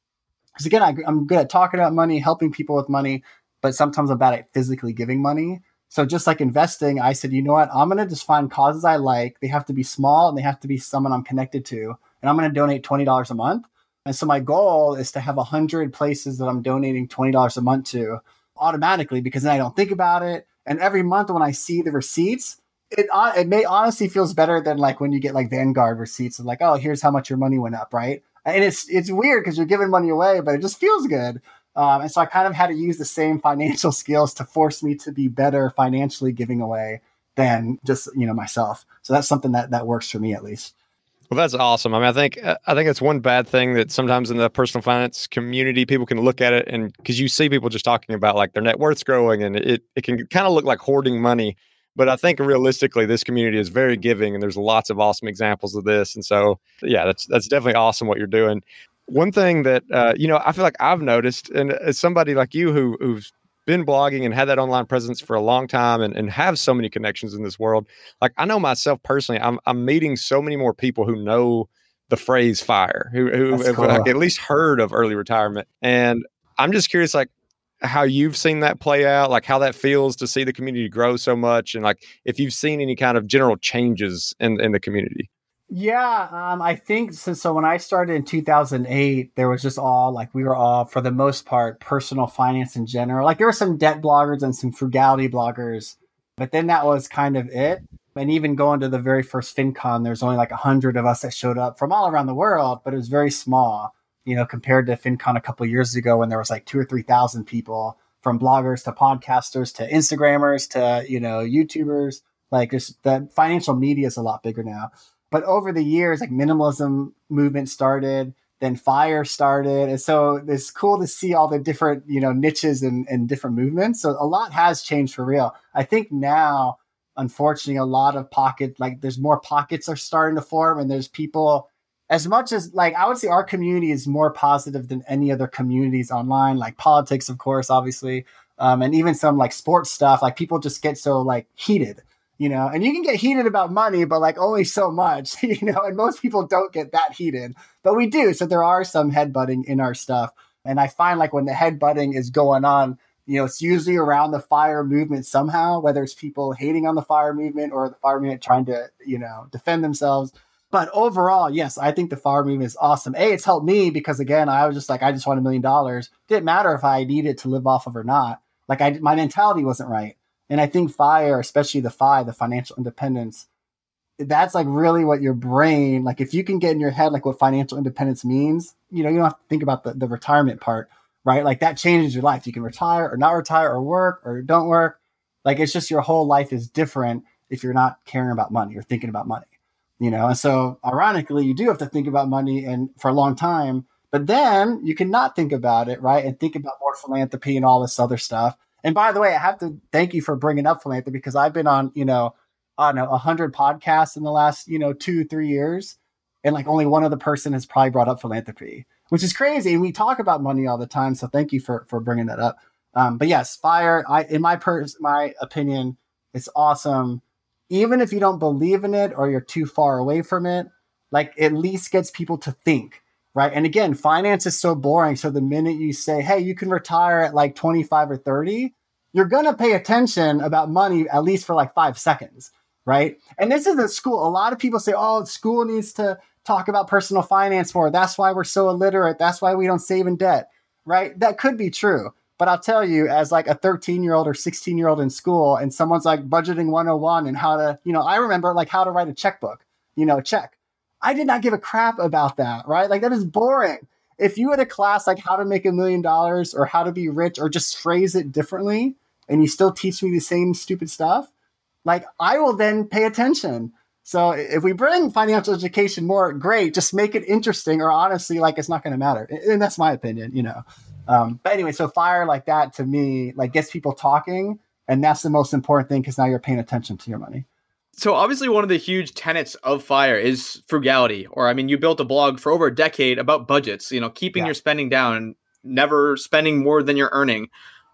because again, I, I'm good at talking about money, helping people with money, but sometimes I'm bad at physically giving money. So just like investing, I said, you know what? I'm going to just find causes I like. They have to be small and they have to be someone I'm connected to. And I'm going to donate $20 a month. And so my goal is to have 100 places that I'm donating $20 a month to automatically because then I don't think about it. And every month when I see the receipts, it uh, it may honestly feels better than like when you get like Vanguard receipts and like, oh, here's how much your money went up, right? And it's it's weird because you're giving money away, but it just feels good. Um, and so I kind of had to use the same financial [laughs] skills to force me to be better financially giving away than just you know myself. So that's something that that works for me at least. Well, that's awesome. I mean, I think I think it's one bad thing that sometimes in the personal finance community, people can look at it and because you see people just talking about like their net worth's growing, and it it can kind of look like hoarding money. But I think realistically, this community is very giving, and there's lots of awesome examples of this. And so, yeah, that's that's definitely awesome what you're doing. One thing that uh, you know, I feel like I've noticed, and as somebody like you who who's been blogging and had that online presence for a long time and, and have so many connections in this world. Like I know myself personally, I'm I'm meeting so many more people who know the phrase fire, who who have cool. like, at least heard of early retirement. And I'm just curious, like how you've seen that play out, like how that feels to see the community grow so much, and like if you've seen any kind of general changes in in the community. Yeah, um, I think so. So when I started in 2008, there was just all like we were all, for the most part, personal finance in general. Like there were some debt bloggers and some frugality bloggers, but then that was kind of it. And even going to the very first FinCon, there's only like a hundred of us that showed up from all around the world, but it was very small, you know, compared to FinCon a couple years ago when there was like two or three thousand people, from bloggers to podcasters to Instagrammers to you know YouTubers. Like just the financial media is a lot bigger now. But over the years, like minimalism movement started, then fire started. And so it's cool to see all the different, you know, niches and, and different movements. So a lot has changed for real. I think now, unfortunately, a lot of pocket, like there's more pockets are starting to form and there's people as much as like I would say our community is more positive than any other communities online, like politics, of course, obviously. Um, and even some like sports stuff, like people just get so like heated you know, and you can get heated about money, but like only so much, [laughs] you know, and most people don't get that heated, but we do. So there are some headbutting in our stuff. And I find like when the headbutting is going on, you know, it's usually around the fire movement somehow, whether it's people hating on the fire movement or the fire movement trying to, you know, defend themselves. But overall, yes, I think the fire movement is awesome. A, it's helped me because again, I was just like, I just want a million dollars. Didn't matter if I needed to live off of or not. Like I, my mentality wasn't right. And I think fire, especially the FI, the financial independence, that's like really what your brain, like if you can get in your head like what financial independence means, you know, you don't have to think about the, the retirement part, right? Like that changes your life. You can retire or not retire or work or don't work. Like it's just your whole life is different if you're not caring about money or thinking about money, you know? And so ironically, you do have to think about money and for a long time, but then you cannot think about it, right? And think about more philanthropy and all this other stuff. And by the way, I have to thank you for bringing up philanthropy because I've been on, you know, I don't know, a hundred podcasts in the last, you know, two, three years. And like only one other person has probably brought up philanthropy, which is crazy. And we talk about money all the time. So thank you for, for bringing that up. Um, but yes, fire, I, in my pers- my opinion, it's awesome. Even if you don't believe in it or you're too far away from it, like at least gets people to think right? And again, finance is so boring. So the minute you say, hey, you can retire at like 25 or 30, you're going to pay attention about money at least for like five seconds, right? And this is a school. A lot of people say, oh, school needs to talk about personal finance more. That's why we're so illiterate. That's why we don't save in debt, right? That could be true. But I'll tell you, as like a 13 year old or 16 year old in school, and someone's like budgeting 101 and how to, you know, I remember like how to write a checkbook, you know, check I did not give a crap about that, right? Like that is boring. If you had a class like how to make a million dollars or how to be rich or just phrase it differently and you still teach me the same stupid stuff, like I will then pay attention. So if we bring financial education more, great. Just make it interesting, or honestly, like it's not going to matter. And that's my opinion, you know. Um, but anyway, so fire like that to me, like gets people talking, and that's the most important thing because now you're paying attention to your money. So obviously one of the huge tenets of Fire is frugality. Or I mean, you built a blog for over a decade about budgets, you know, keeping yeah. your spending down and never spending more than you're earning.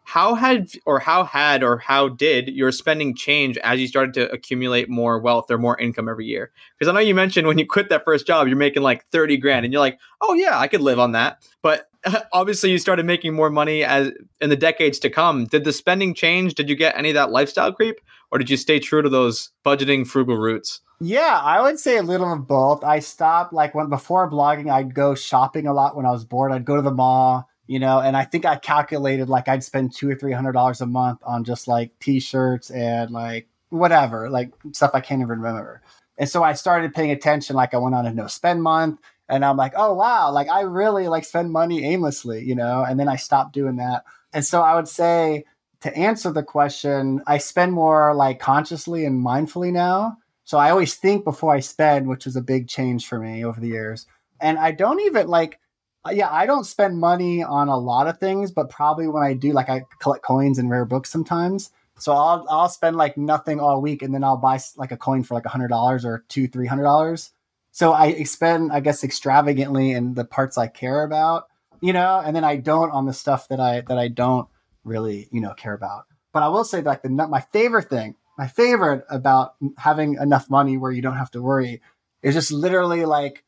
How had or how had or how did your spending change as you started to accumulate more wealth or more income every year? Because I know you mentioned when you quit that first job, you're making like 30 grand and you're like, oh yeah, I could live on that. But [laughs] obviously you started making more money as in the decades to come. Did the spending change? Did you get any of that lifestyle creep? Or did you stay true to those budgeting frugal roots? Yeah, I would say a little of both. I stopped like when before blogging, I'd go shopping a lot when I was bored. I'd go to the mall you know and i think i calculated like i'd spend two or three hundred dollars a month on just like t-shirts and like whatever like stuff i can't even remember and so i started paying attention like i went on a no spend month and i'm like oh wow like i really like spend money aimlessly you know and then i stopped doing that and so i would say to answer the question i spend more like consciously and mindfully now so i always think before i spend which is a big change for me over the years and i don't even like uh, yeah, I don't spend money on a lot of things, but probably when I do, like I collect coins and rare books sometimes. So I'll I'll spend like nothing all week, and then I'll buy like a coin for like a hundred dollars or two three hundred dollars. So I spend, I guess, extravagantly in the parts I care about, you know, and then I don't on the stuff that I that I don't really, you know, care about. But I will say, like the my favorite thing, my favorite about having enough money where you don't have to worry, is just literally like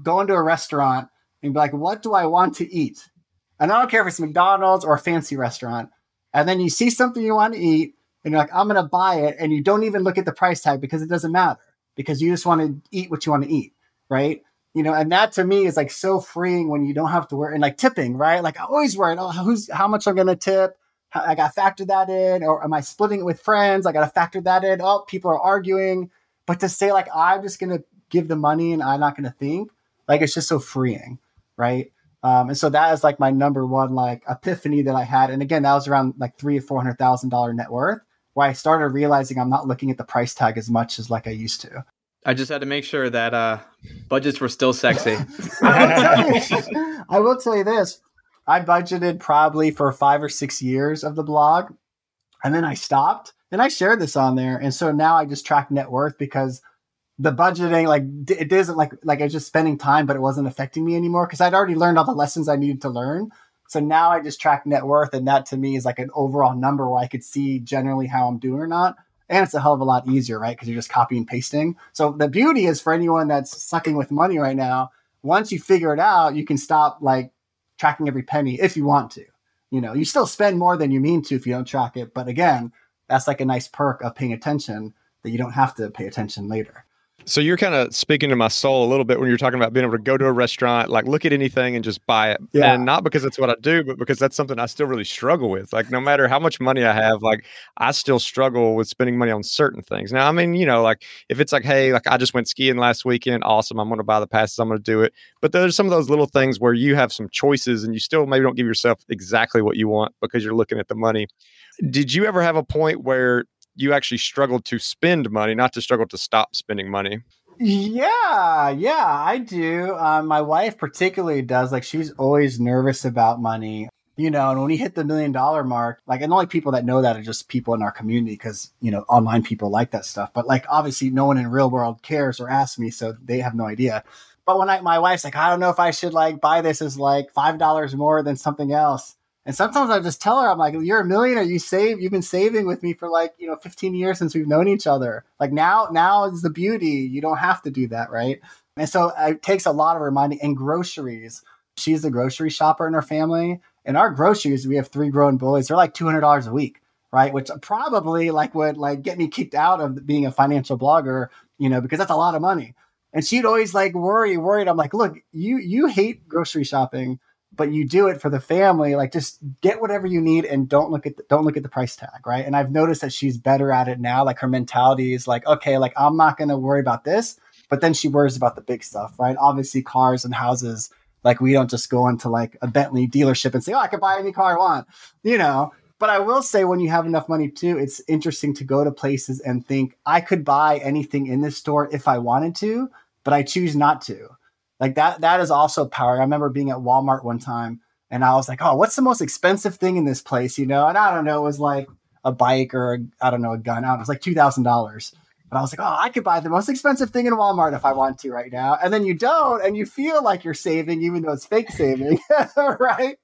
going to a restaurant and be like, what do I want to eat? And I don't care if it's McDonald's or a fancy restaurant. And then you see something you want to eat and you're like, I'm going to buy it. And you don't even look at the price tag because it doesn't matter because you just want to eat what you want to eat. Right. You know, and that to me is like so freeing when you don't have to worry and like tipping, right? Like I always worry, oh, who's how much I'm to tip. I got to factor that in, or am I splitting it with friends? I got to factor that in. Oh, people are arguing. But to say like I'm just to give the money and I'm not to think, like it's just so freeing right? Um, and so that is like my number one like epiphany that I had. And again, that was around like three or four hundred thousand dollar net worth, where I started realizing I'm not looking at the price tag as much as like I used to. I just had to make sure that uh, budgets were still sexy. [laughs] I, will you, I will tell you this: I budgeted probably for five or six years of the blog, and then I stopped. And I shared this on there, and so now I just track net worth because the budgeting like it doesn't like like I was just spending time, but it wasn't affecting me anymore because I'd already learned all the lessons I needed to learn. So now I just track net worth, and that to me is like an overall number where I could see generally how I'm doing or not. And it's a hell of a lot easier, right? Because you're just copy and pasting. So the beauty is for anyone that's sucking with money right now, once you figure it out, you can stop like tracking every penny if you want to. You know, you still spend more than you mean to if you don't track it. But again, that's like a nice perk of paying attention that you don't have to pay attention later. So you're kind of speaking to my soul a little bit when you're talking about being able to go to a restaurant, like look at anything and just buy it. Yeah. And not because that's what I do, but because that's something I still really struggle with. Like no matter how much money I have, like I still struggle with spending money on certain things. Now, I mean, you know, like if it's like, hey, like I just went skiing last weekend, awesome, I'm going to buy the passes, I'm going to do it. But there's some of those little things where you have some choices and you still maybe don't give yourself exactly what you want because you're looking at the money. Did you ever have a point where you actually struggled to spend money, not to struggle to stop spending money. Yeah, yeah, I do. Um, my wife particularly does. Like, she's always nervous about money. You know, and when we hit the million dollar mark, like, and the only people that know that are just people in our community because, you know, online people like that stuff. But, like, obviously, no one in real world cares or asks me, so they have no idea. But when I, my wife's like, I don't know if I should, like, buy this as, like, $5 more than something else and sometimes I just tell her, I'm like, you're a millionaire. You save, you've been saving with me for like, you know, 15 years since we've known each other. Like now, now is the beauty. You don't have to do that. Right. And so it takes a lot of reminding and groceries. She's the grocery shopper in her family. And our groceries, we have three grown boys. They're like $200 a week. Right. Which probably like would like get me kicked out of being a financial blogger, you know, because that's a lot of money. And she'd always like worry, worried. I'm like, look, you, you hate grocery shopping but you do it for the family like just get whatever you need and don't look at the, don't look at the price tag right? And i've noticed that she's better at it now like her mentality is like okay like i'm not going to worry about this but then she worries about the big stuff right? Obviously cars and houses like we don't just go into like a bentley dealership and say oh i can buy any car i want you know? But i will say when you have enough money too it's interesting to go to places and think i could buy anything in this store if i wanted to but i choose not to like that that is also power. I remember being at Walmart one time and I was like, "Oh, what's the most expensive thing in this place?" You know, and I don't know, it was like a bike or I don't know a gun. I don't know—it was like two thousand dollars, But I was like, oh, I could buy the most expensive thing in Walmart if I want to right now. And then you don't, and you feel like you're saving, even though it's fake saving, [laughs] right?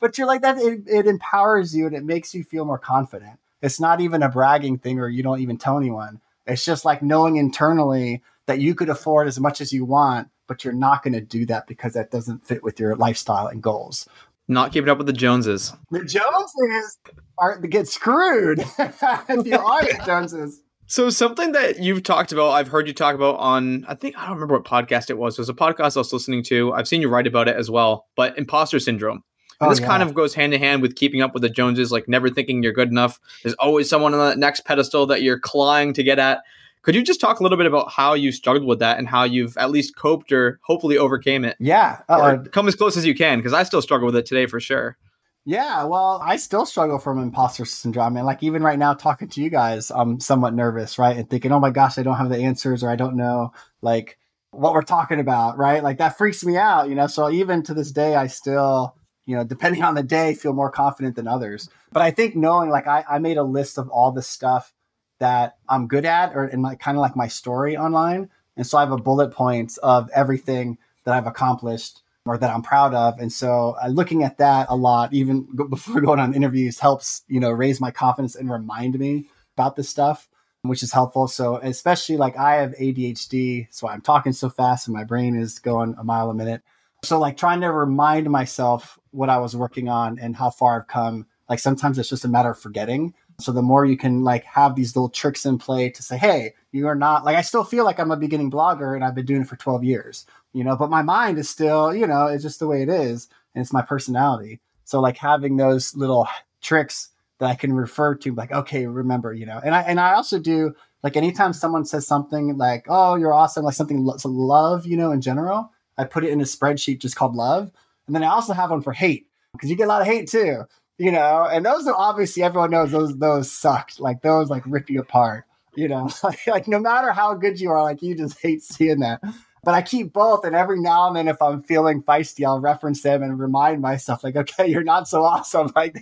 But you're like that. It, it empowers you and it makes you feel more confident. It's not even a bragging thing, or you don't even tell anyone. It's just like knowing internally that you could afford as much as you want, but you're not going to do that because that doesn't fit with your lifestyle and goals. Not keeping up with the Joneses. The Joneses are get screwed [laughs] if you are the Joneses. So something that you've talked about, I've heard you talk about on, I think I don't remember what podcast it was. It was a podcast I was listening to. I've seen you write about it as well. But imposter syndrome. And oh, this yeah. kind of goes hand in hand with keeping up with the Joneses, like never thinking you're good enough. There's always someone on the next pedestal that you're clawing to get at. Could you just talk a little bit about how you struggled with that and how you've at least coped or hopefully overcame it? Yeah. Uh, come as close as you can, because I still struggle with it today for sure. Yeah, well, I still struggle from imposter syndrome. And like even right now talking to you guys, I'm somewhat nervous, right? And thinking, oh my gosh, I don't have the answers or I don't know like what we're talking about, right? Like that freaks me out, you know. So even to this day, I still, you know, depending on the day, feel more confident than others. But I think knowing like I, I made a list of all the stuff that I'm good at or in my kind of like my story online. And so I have a bullet points of everything that I've accomplished or that I'm proud of. And so uh, looking at that a lot, even before [laughs] going on interviews, helps you know raise my confidence and remind me about this stuff, which is helpful. So especially like I have ADHD, so I'm talking so fast and my brain is going a mile a minute. So like trying to remind myself what I was working on and how far I've come. Like sometimes it's just a matter of forgetting. So the more you can like have these little tricks in play to say, hey, you are not like I still feel like I'm a beginning blogger and I've been doing it for 12 years, you know, but my mind is still, you know, it's just the way it is and it's my personality. So like having those little tricks that I can refer to, like, okay, remember, you know, and I and I also do like anytime someone says something like, oh, you're awesome, like something lo- love, you know, in general, I put it in a spreadsheet just called love, and then I also have one for hate because you get a lot of hate too you know, and those are obviously everyone knows those those sucked. Like those like rip you apart. You know, [laughs] like, like no matter how good you are, like you just hate seeing that. But I keep both, and every now and then, if I'm feeling feisty, I'll reference them and remind myself, like, okay, you're not so [laughs] awesome. Like,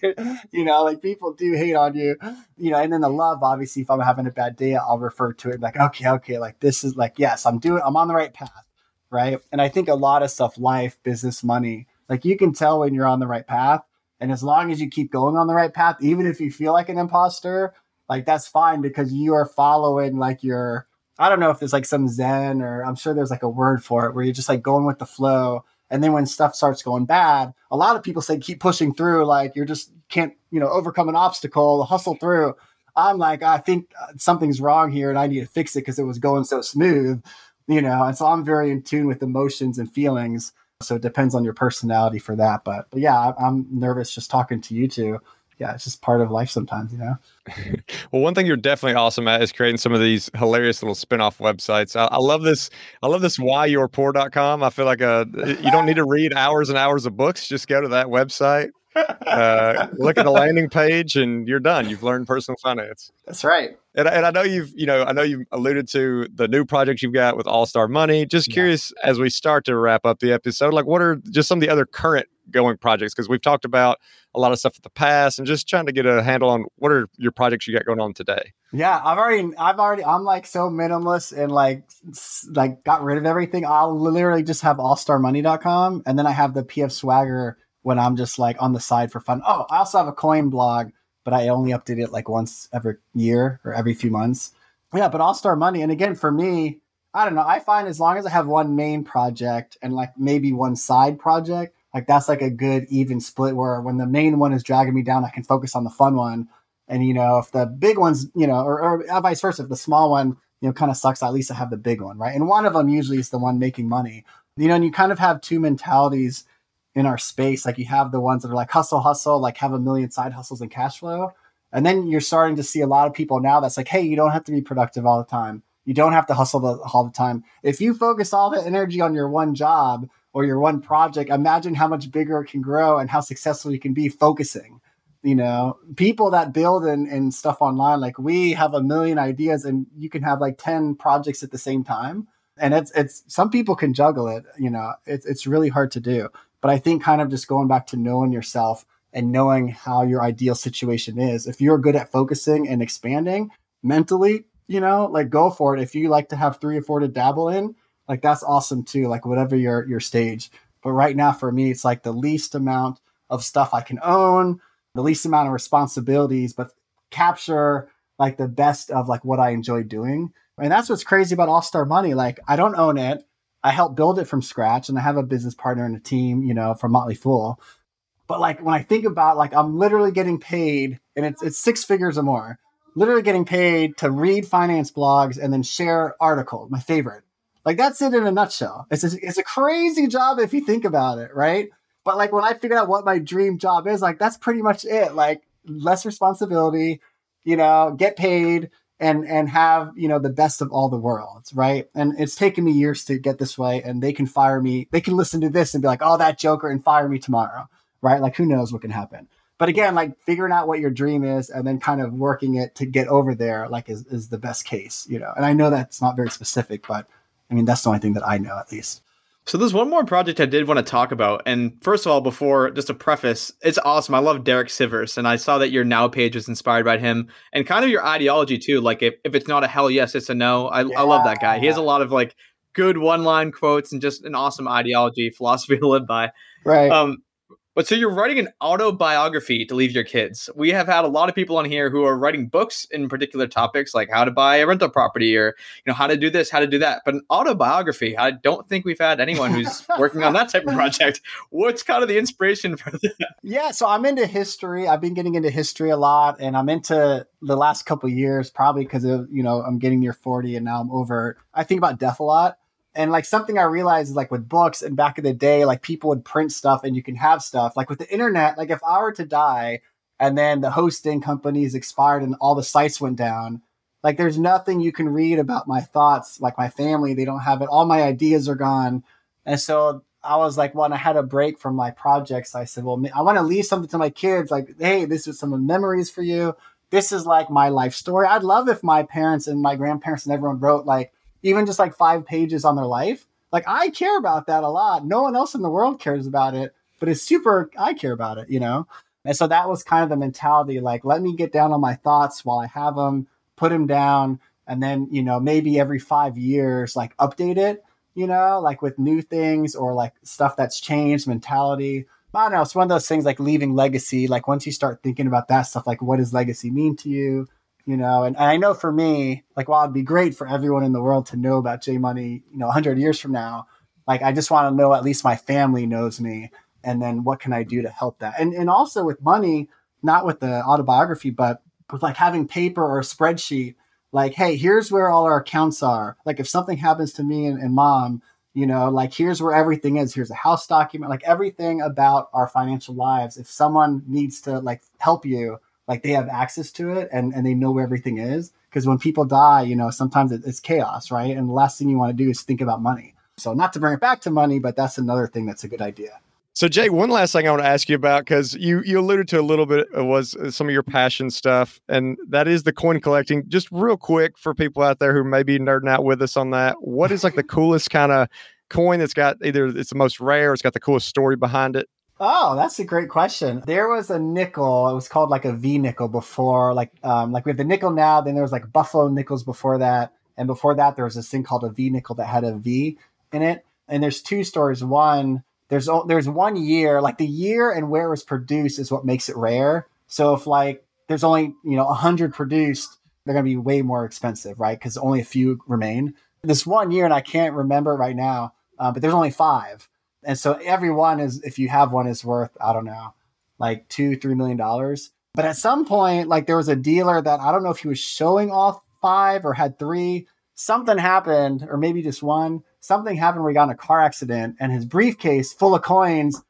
you know, like people do hate on you, you know. And then the love, obviously, if I'm having a bad day, I'll refer to it like, okay, okay, like this is like, yes, I'm doing, I'm on the right path, right? And I think a lot of stuff, life, business, money, like you can tell when you're on the right path and as long as you keep going on the right path, even if you feel like an imposter, like that's fine because you are following like your I don't know if there's like some Zen or I'm sure there's like a word for it where you're just like going with the flow. And then when stuff starts going bad, a lot of people say keep pushing through, like you're just can't, you know, overcome an obstacle, hustle through. I'm like, I think uh, something's wrong here and I need to fix it because it was going so smooth, you know. And so I'm very in tune with emotions and feelings. So it depends on your personality for that. But, but yeah, I'm nervous just talking to you two. Yeah, it's just part of life sometimes, you know? [laughs] well, one thing you're definitely awesome at is creating some of these hilarious little spin-off websites. I, I love this. I love this whyyourpoor.com. I feel like a, uh, you don't need to read hours and hours of books. Just go to that website, [laughs] uh, look at the landing page, and you're done. You've learned personal finance. That's right. And, and I know you've, you know, I know you've alluded to the new projects you've got with All Star Money. Just curious, yeah. as we start to wrap up the episode, like what are just some of the other current going projects? Because we've talked about a lot of stuff in the past, and just trying to get a handle on what are your projects you got going on today. Yeah, I've already, I've already, I'm like so minimalist and like, like got rid of everything. I'll literally just have allstarmoney.com, and then I have the PF Swagger when I'm just like on the side for fun. Oh, I also have a coin blog but I only update it like once every year or every few months. Yeah, but All Star Money, and again for me, I don't know. I find as long as I have one main project and like maybe one side project, like that's like a good even split where when the main one is dragging me down, I can focus on the fun one. And you know, if the big one's, you know, or, or vice versa, if the small one, you know, kind of sucks, at least I have the big one, right? And one of them usually is the one making money. You know, and you kind of have two mentalities in our space. Like you have the ones that are like hustle, hustle, like have a million side hustles and cash flow. And then you're starting to see a lot of people now that's like, hey, you don't have to be productive all the time. You don't have to hustle the, all the time. If you focus all the energy on your one job or your one project, imagine how much bigger it can grow and how successful you can be focusing. You know, people that build and, and stuff online, like we have a million ideas and you can have like 10 projects at the same time. And it's, it's, some people can juggle it, you know, it's, it's really hard to do. But I think kind of just going back to knowing yourself and knowing how your ideal situation is. If you're good at focusing and expanding mentally, you know, like go for it. If you like to have three or four to dabble in, like that's awesome too. Like whatever your your stage. But right now for me, it's like the least amount of stuff I can own, the least amount of responsibilities, but capture like the best of like what I enjoy doing. And that's what's crazy about All Star Money. Like I don't own it. I help build it from scratch and I have a business partner and a team, you know, from Motley Fool. But like when I think about like I'm literally getting paid and it's it's six figures or more, literally getting paid to read finance blogs and then share articles, my favorite. Like that's it in a nutshell. It's a, it's a crazy job if you think about it, right? But like when I figured out what my dream job is, like that's pretty much it. Like less responsibility, you know, get paid and and have, you know, the best of all the worlds, right? And it's taken me years to get this way and they can fire me. They can listen to this and be like, "Oh, that joker" and fire me tomorrow, right? Like who knows what can happen. But again, like figuring out what your dream is and then kind of working it to get over there like is is the best case, you know. And I know that's not very specific, but I mean, that's the only thing that I know at least. So there's one more project I did want to talk about. And first of all, before just a preface, it's awesome. I love Derek Sivers, and I saw that your now page was inspired by him and kind of your ideology too. Like if, if it's not a hell yes, it's a no. I, yeah. I love that guy. He has a lot of like good one line quotes and just an awesome ideology, philosophy [laughs] to live by. Right. Um, but so you're writing an autobiography to leave your kids. We have had a lot of people on here who are writing books in particular topics like how to buy a rental property or you know how to do this, how to do that. But an autobiography, I don't think we've had anyone who's working on that type of [laughs] project. What's kind of the inspiration for that? Yeah, so I'm into history. I've been getting into history a lot and I'm into the last couple years probably because of, you know, I'm getting near 40 and now I'm over. I think about death a lot and like something I realized is like with books and back in the day, like people would print stuff and you can have stuff. Like with the internet, like if I were to die and then the hosting companies expired and all the sites went down, like there's nothing you can read about my thoughts, like my family, they don't have it. All my ideas are gone. And so I was like, when I had a break from my projects, I said, well, I want to leave something to my kids. Like, hey, this is some memories for you. This is like my life story. I'd love if my parents and my grandparents and everyone wrote like, even just like five pages on their life. Like I care about that a lot. No one else in the world cares about it, but it's super. I care about it, you know. And so that was kind of the mentality. Like, let me get down on my thoughts while I have them, put them down, and then you know maybe every five years, like update it. You know, like with new things or like stuff that's changed, mentality. I don't know. It's one of those things like leaving legacy. Like once you start thinking about that stuff, like what does legacy mean to you? You know and, and, i know for me like while it'd be great for everyone in the world to know about j money you know 100 years from now like i just want to know at least my family knows me and then what can i do to help that? And and also with money not with the autobiography but with like having paper or a spreadsheet like hey here's where all our accounts are. Like if something happens to me and, and mom you know like here's where everything is. Here's a house document like everything about our financial lives. If someone needs to like help you like they have access to it and, and they know where everything is. Because when people die, you know, sometimes it's chaos, right? And the last thing you want to do is think about money. So not to bring it back to money, but that's another thing that's a good idea. So Jay, one last thing I want to ask you about because you you alluded to a little bit was uh, some of your passion stuff, and that is the coin collecting. Just real quick for people out there who may be nerding out with us on that, what is like the [laughs] coolest kind of coin that's got either it's the most rare, it's got the coolest story behind it? Oh, that's a great question. There was a nickel. It was called like a V nickel before, like um, like we have the nickel now. Then there was like buffalo nickels before that, and before that there was this thing called a V nickel that had a V in it. And there's two stories. One, there's there's one year, like the year and where it was produced is what makes it rare. So if like there's only you know hundred produced, they're gonna be way more expensive, right? Because only a few remain. This one year, and I can't remember right now, uh, but there's only five and so every one is if you have one is worth i don't know like two three million dollars. But at some point like there was a dealer that i don't know if he was showing off five or had three. Something happened or maybe just one. Something happened where he got in a car accident and his briefcase full of coins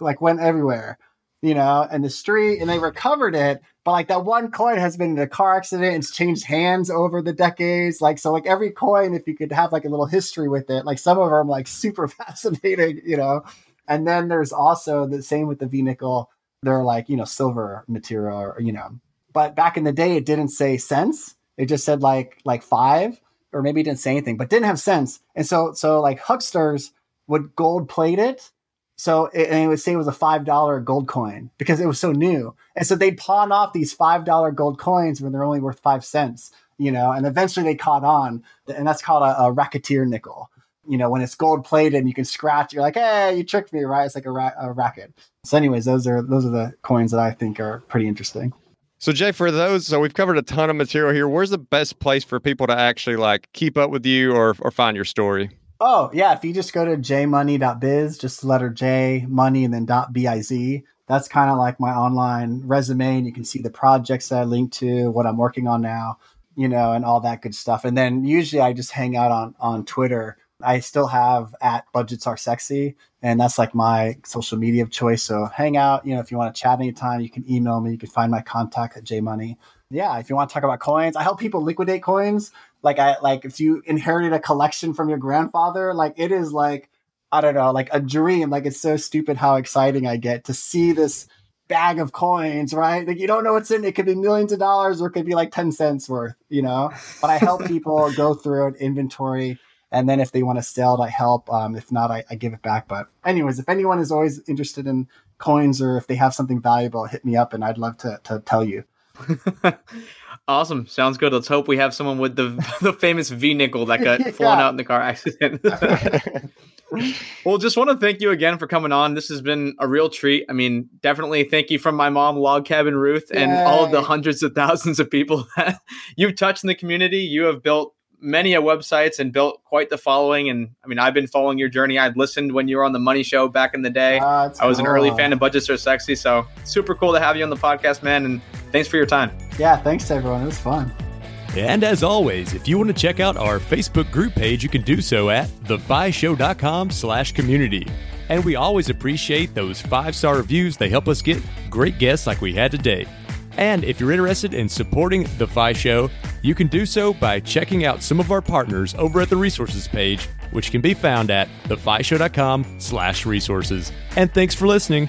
like went everywhere you know in the street and they recovered it but like that one coin has been in a car accident it's changed hands over the decades like so like every coin if you could have like a little history with it like some of them like super [laughs] fascinating you know? And then there's also the same with the v nickel they're like you know silver material or you know but back in the day it didn't say cents it just said like like five or maybe it didn't say anything but didn't have sense and so so like hucksters would gold plate it so it, and it would say it was a five dollar gold coin because it was so new, and so they'd pawn off these five dollar gold coins when they're only worth five cents. you know, and eventually they caught on, and that's called a, a racketeer nickel. You know, when it's gold plated and you can scratch, you're like, hey, you tricked me, right? It's like a, ra- a racket. So, anyways, those are those are the coins that I think are pretty interesting. So Jay, for those, so we've covered a ton of material here. Where's the best place for people to actually like keep up with you or or find your story? Oh yeah, if you just go to jmoney.biz, just the letter J money and then dot biz. That's kind of like my online resume, and you can see the projects that I link to, what I'm working on now, you know, and all that good stuff. And then usually I just hang out on on Twitter. I still have at budgets are sexy, and that's like my social media of choice. So hang out, you know, if you want to chat anytime, you can email me. You can find my contact at jmoney. Yeah, if you want to talk about coins, I help people liquidate coins. Like I like if you inherited a collection from your grandfather, like it is like I don't know, like a dream. Like it's so stupid how exciting I get to see this bag of coins, right? Like you don't know what's in it. It could be millions of dollars or it could be like 10 cents worth, you know? But I help people [laughs] go through an inventory. And then if they want to sell it, I help. Um, if not, I, I give it back. But anyways, if anyone is always interested in coins or if they have something valuable, hit me up and I'd love to, to tell you. [laughs] awesome. Sounds good. Let's hope we have someone with the [laughs] the famous V nickel that got [laughs] yeah. flown out in the car accident. [laughs] well, just want to thank you again for coming on. This has been a real treat. I mean, definitely thank you from my mom, Log Cabin Ruth, and Yay. all of the hundreds of thousands of people that you've touched in the community. You have built many a websites and built quite the following. And I mean, I've been following your journey. I'd listened when you were on the Money Show back in the day. Uh, I was cool. an early fan of Budgets Are Sexy, so super cool to have you on the podcast, man. And thanks for your time. Yeah, thanks everyone. It was fun. And as always, if you want to check out our Facebook group page, you can do so at thefishow.com slash community. And we always appreciate those five-star reviews. They help us get great guests like we had today. And if you're interested in supporting The Fi Show, you can do so by checking out some of our partners over at the resources page, which can be found at thefishow.com slash resources. And thanks for listening.